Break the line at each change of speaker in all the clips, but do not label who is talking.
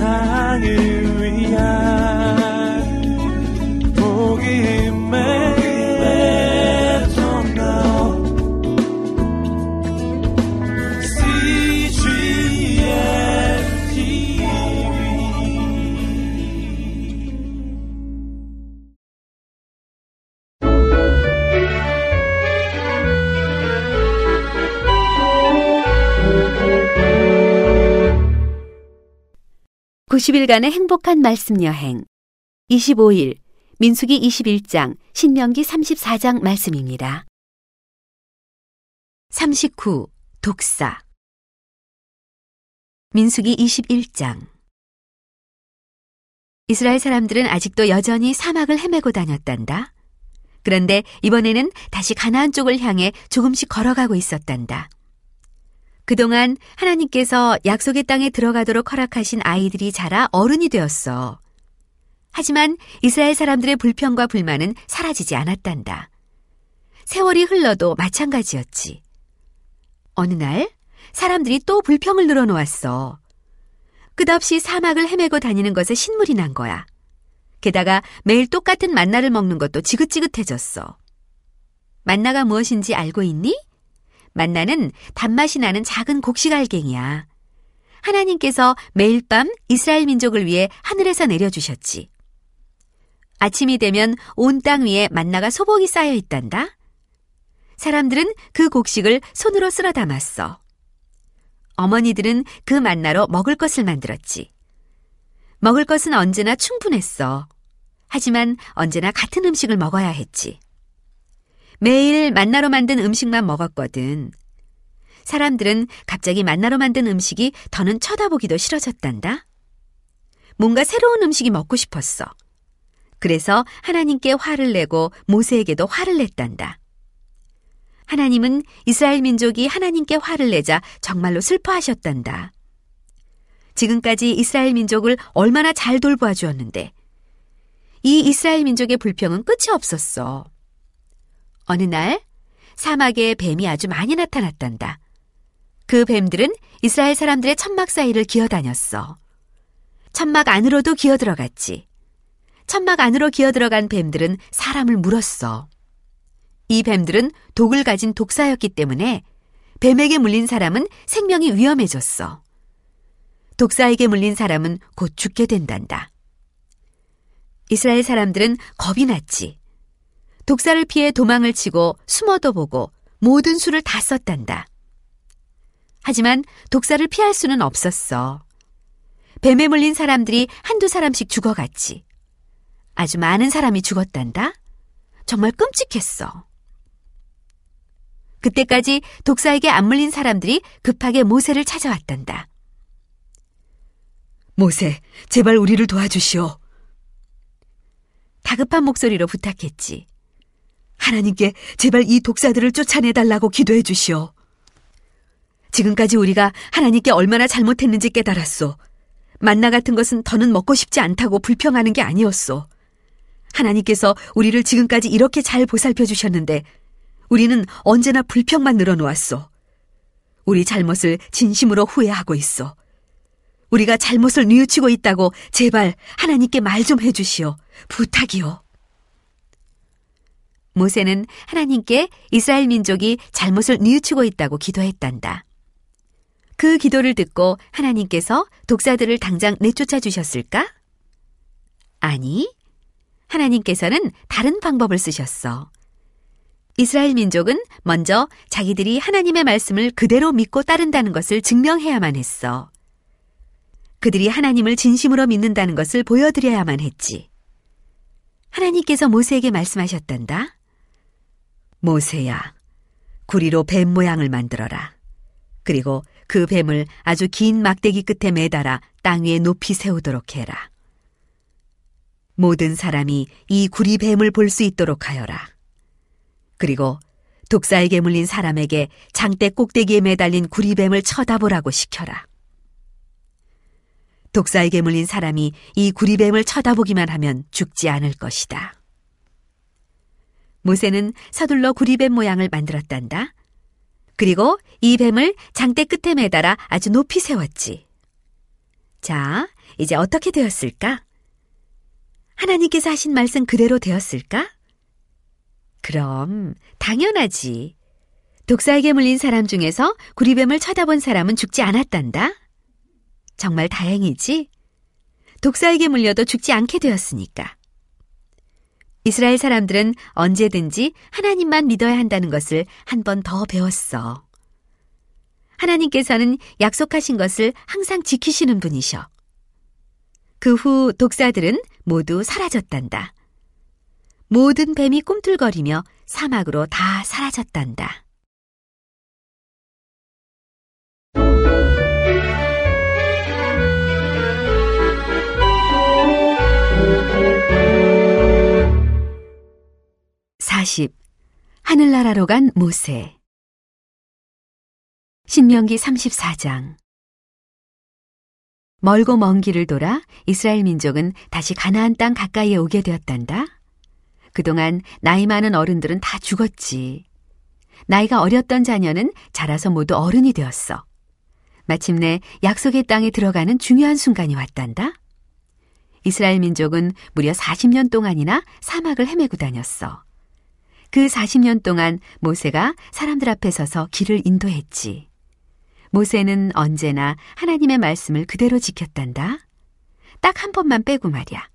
세상을
90일간의 행복한 말씀 여행. 25일 민수기 21장 신명기 34장 말씀입니다. 39 독사 민수기 21장 이스라엘 사람들은 아직도 여전히 사막을 헤매고 다녔단다. 그런데 이번에는 다시 가나안 쪽을 향해 조금씩 걸어가고 있었단다. 그동안 하나님께서 약속의 땅에 들어가도록 허락하신 아이들이 자라 어른이 되었어. 하지만 이스라엘 사람들의 불평과 불만은 사라지지 않았단다. 세월이 흘러도 마찬가지였지. 어느 날 사람들이 또 불평을 늘어놓았어. 끝없이 사막을 헤매고 다니는 것에 신물이 난 거야. 게다가 매일 똑같은 만나를 먹는 것도 지긋지긋해졌어. 만나가 무엇인지 알고 있니? 만나는 단맛이 나는 작은 곡식알갱이야. 하나님께서 매일 밤 이스라엘 민족을 위해 하늘에서 내려주셨지. 아침이 되면 온 땅 위에 만나가 소복이 쌓여 있단다. 사람들은 그 곡식을 손으로 쓸어 담았어. 어머니들은 그 만나로 먹을 것을 만들었지. 먹을 것은 언제나 충분했어. 하지만 언제나 같은 음식을 먹어야 했지. 매일 만나로 만든 음식만 먹었거든. 사람들은 갑자기 만나로 만든 음식이 더는 쳐다보기도 싫어졌단다. 뭔가 새로운 음식이 먹고 싶었어. 그래서 하나님께 화를 내고 모세에게도 화를 냈단다. 하나님은 이스라엘 민족이 하나님께 화를 내자 정말로 슬퍼하셨단다. 지금까지 이스라엘 민족을 얼마나 잘 돌보아 주었는데, 이 이스라엘 민족의 불평은 끝이 없었어. 어느 날 사막에 뱀이 아주 많이 나타났단다. 그 뱀들은 이스라엘 사람들의 천막 사이를 기어다녔어. 천막 안으로도 기어 들어갔지. 천막 안으로 기어 들어간 뱀들은 사람을 물었어. 이 뱀들은 독을 가진 독사였기 때문에 뱀에게 물린 사람은 생명이 위험해졌어. 독사에게 물린 사람은 곧 죽게 된단다. 이스라엘 사람들은 겁이 났지. 독사를 피해 도망을 치고 숨어도 보고 모든 수를 다 썼단다. 하지만 독사를 피할 수는 없었어. 뱀에 물린 사람들이 한두 사람씩 죽어갔지. 아주 많은 사람이 죽었단다. 정말 끔찍했어. 그때까지 독사에게 안 물린 사람들이 급하게 모세를 찾아왔단다.
모세, 제발 우리를 도와주시오.
다급한 목소리로 부탁했지.
하나님께 제발 이 독사들을 쫓아내달라고 기도해 주시오. 지금까지 우리가 하나님께 얼마나 잘못했는지 깨달았소. 만나 같은 것은 더는 먹고 싶지 않다고 불평하는 게 아니었소. 하나님께서 우리를 지금까지 이렇게 잘 보살펴 주셨는데 우리는 언제나 불평만 늘어놓았소. 우리 잘못을 진심으로 후회하고 있어. 우리가 잘못을 뉘우치고 있다고 제발 하나님께 말 좀 해주시오. 부탁이요.
모세는 하나님께 이스라엘 민족이 잘못을 뉘우치고 있다고 기도했단다. 그 기도를 듣고 하나님께서 독사들을 당장 내쫓아 주셨을까? 아니, 하나님께서는 다른 방법을 쓰셨어. 이스라엘 민족은 먼저 자기들이 하나님의 말씀을 그대로 믿고 따른다는 것을 증명해야만 했어. 그들이 하나님을 진심으로 믿는다는 것을 보여드려야만 했지. 하나님께서 모세에게 말씀하셨단다.
모세야, 구리로 뱀 모양을 만들어라. 그리고 그 뱀을 아주 긴 막대기 끝에 매달아 땅 위에 높이 세우도록 해라. 모든 사람이 이 구리 뱀을 볼 수 있도록 하여라. 그리고 독사에게 물린 사람에게 장대 꼭대기에 매달린 구리 뱀을 쳐다보라고 시켜라. 독사에게 물린 사람이 이 구리뱀을 쳐다보기만 하면 죽지 않을 것이다.
모세는 서둘러 구리뱀 모양을 만들었단다. 그리고 이 뱀을 장대 끝에 매달아 아주 높이 세웠지. 자, 이제 어떻게 되었을까? 하나님께서 하신 말씀 그대로 되었을까? 그럼 당연하지. 독사에게 물린 사람 중에서 구리뱀을 쳐다본 사람은 죽지 않았단다. 정말 다행이지? 독사에게 물려도 죽지 않게 되었으니까. 이스라엘 사람들은 언제든지 하나님만 믿어야 한다는 것을 한 번 더 배웠어. 하나님께서는 약속하신 것을 항상 지키시는 분이셔. 그 후 독사들은 모두 사라졌단다. 모든 뱀이 꿈틀거리며 사막으로 다 사라졌단다. 하늘나라로 간 모세 신명기 34장 멀고 먼 길을 돌아 이스라엘 민족은 다시 가나안 땅 가까이에 오게 되었단다. 그동안 나이 많은 어른들은 다 죽었지. 나이가 어렸던 자녀는 자라서 모두 어른이 되었어. 마침내 약속의 땅에 들어가는 중요한 순간이 왔단다. 이스라엘 민족은 무려 40년 동안이나 사막을 헤매고 다녔어. 그 40년 동안 모세가 사람들 앞에 서서 길을 인도했지. 모세는 언제나 하나님의 말씀을 그대로 지켰단다. 딱 한 번만 빼고 말이야.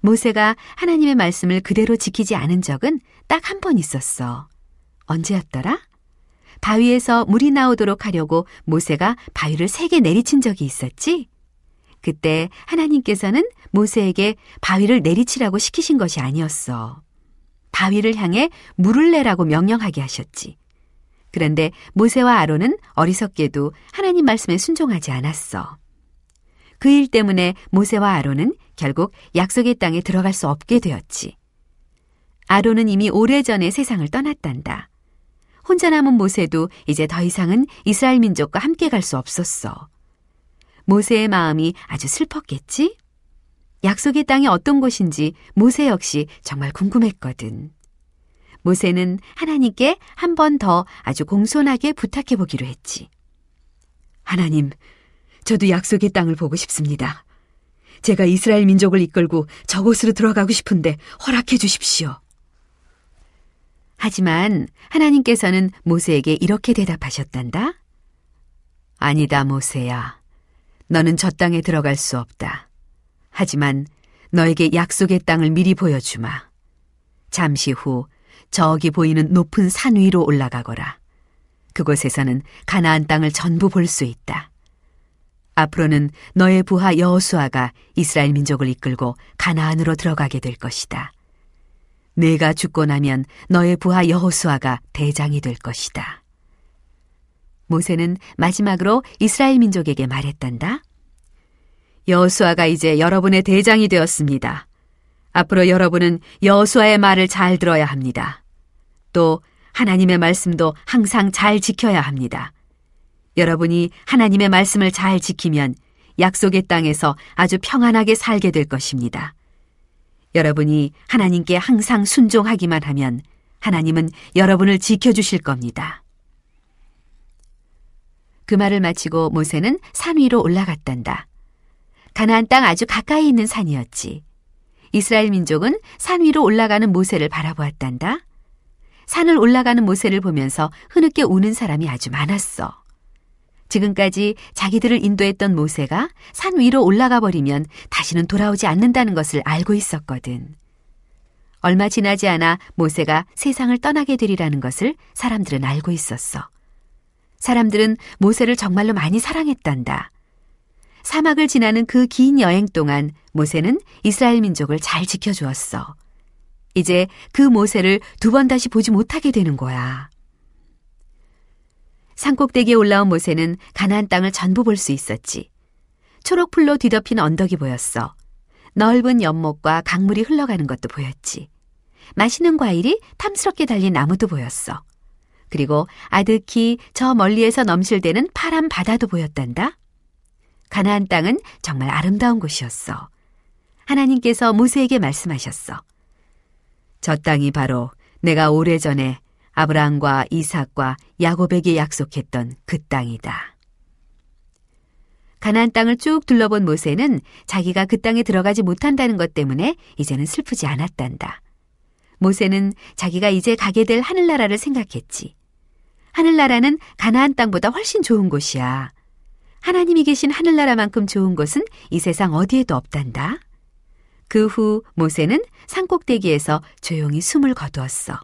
모세가 하나님의 말씀을 그대로 지키지 않은 적은 딱 한 번 있었어. 언제였더라? 바위에서 물이 나오도록 하려고 모세가 바위를 세개 내리친 적이 있었지? 그때 하나님께서는 모세에게 바위를 내리치라고 시키신 것이 아니었어. 바위를 향해 물을 내라고 명령하게 하셨지. 그런데 모세와 아론은 어리석게도 하나님 말씀에 순종하지 않았어. 그 일 때문에 모세와 아론은 결국 약속의 땅에 들어갈 수 없게 되었지. 아론은 이미 오래전에 세상을 떠났단다. 혼자 남은 모세도 이제 더 이상은 이스라엘 민족과 함께 갈 수 없었어. 모세의 마음이 아주 슬펐겠지? 약속의 땅이 어떤 곳인지 모세 역시 정말 궁금했거든. 모세는 하나님께 한 번 더 아주 공손하게 부탁해 보기로 했지. 하나님, 저도 약속의 땅을 보고 싶습니다. 제가 이스라엘 민족을 이끌고 저곳으로 들어가고 싶은데 허락해 주십시오. 하지만 하나님께서는 모세에게 이렇게 대답하셨단다. 아니다, 모세야. 너는 저 땅에 들어갈 수 없다. 하지만 너에게 약속의 땅을 미리 보여주마. 잠시 후 저기 보이는 높은 산 위로 올라가거라. 그곳에서는 가나안 땅을 전부 볼 수 있다. 앞으로는 너의 부하 여호수아가 이스라엘 민족을 이끌고 가나안으로 들어가게 될 것이다. 내가 죽고 나면 너의 부하 여호수아가 대장이 될 것이다. 모세는 마지막으로 이스라엘 민족에게 말했단다. 여호수아가 이제 여러분의 대장이 되었습니다. 앞으로 여러분은 여호수아의 말을 잘 들어야 합니다. 또 하나님의 말씀도 항상 잘 지켜야 합니다. 여러분이 하나님의 말씀을 잘 지키면 약속의 땅에서 아주 평안하게 살게 될 것입니다. 여러분이 하나님께 항상 순종하기만 하면 하나님은 여러분을 지켜주실 겁니다. 그 말을 마치고 모세는 산 위로 올라갔단다. 가나안 땅 아주 가까이 있는 산이었지. 이스라엘 민족은 산 위로 올라가는 모세를 바라보았단다. 산을 올라가는 모세를 보면서 흐느껴 우는 사람이 아주 많았어. 지금까지 자기들을 인도했던 모세가 산 위로 올라가 버리면 다시는 돌아오지 않는다는 것을 알고 있었거든. 얼마 지나지 않아 모세가 세상을 떠나게 되리라는 것을 사람들은 알고 있었어. 사람들은 모세를 정말로 많이 사랑했단다. 사막을 지나는 그 긴 여행 동안 모세는 이스라엘 민족을 잘 지켜주었어. 이제 그 모세를 두 번 다시 보지 못하게 되는 거야. 산꼭대기에 올라온 모세는 가나안 땅을 전부 볼 수 있었지. 초록풀로 뒤덮인 언덕이 보였어. 넓은 연못과 강물이 흘러가는 것도 보였지. 맛있는 과일이 탐스럽게 달린 나무도 보였어. 그리고 아득히 저 멀리에서 넘실대는 파란 바다도 보였단다. 가나안 땅은 정말 아름다운 곳이었어. 하나님께서 모세에게 말씀하셨어. 저 땅이 바로 내가 오래전에 아브라함과 이삭과 야곱에게 약속했던 그 땅이다. 가나안 땅을 쭉 둘러본 모세는 자기가 그 땅에 들어가지 못한다는 것 때문에 이제는 슬프지 않았단다. 모세는 자기가 이제 가게 될 하늘나라를 생각했지. 하늘나라는 가나안 땅보다 훨씬 좋은 곳이야. 하나님이 계신 하늘나라만큼 좋은 곳은 이 세상 어디에도 없단다. 그 후 모세는 산꼭대기에서 조용히 숨을 거두었어.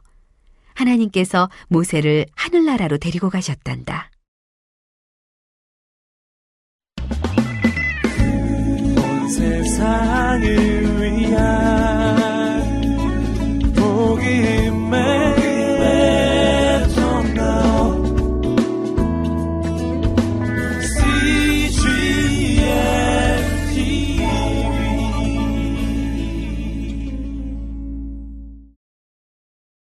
하나님께서 모세를 하늘나라로 데리고 가셨단다.
온 세상을 위한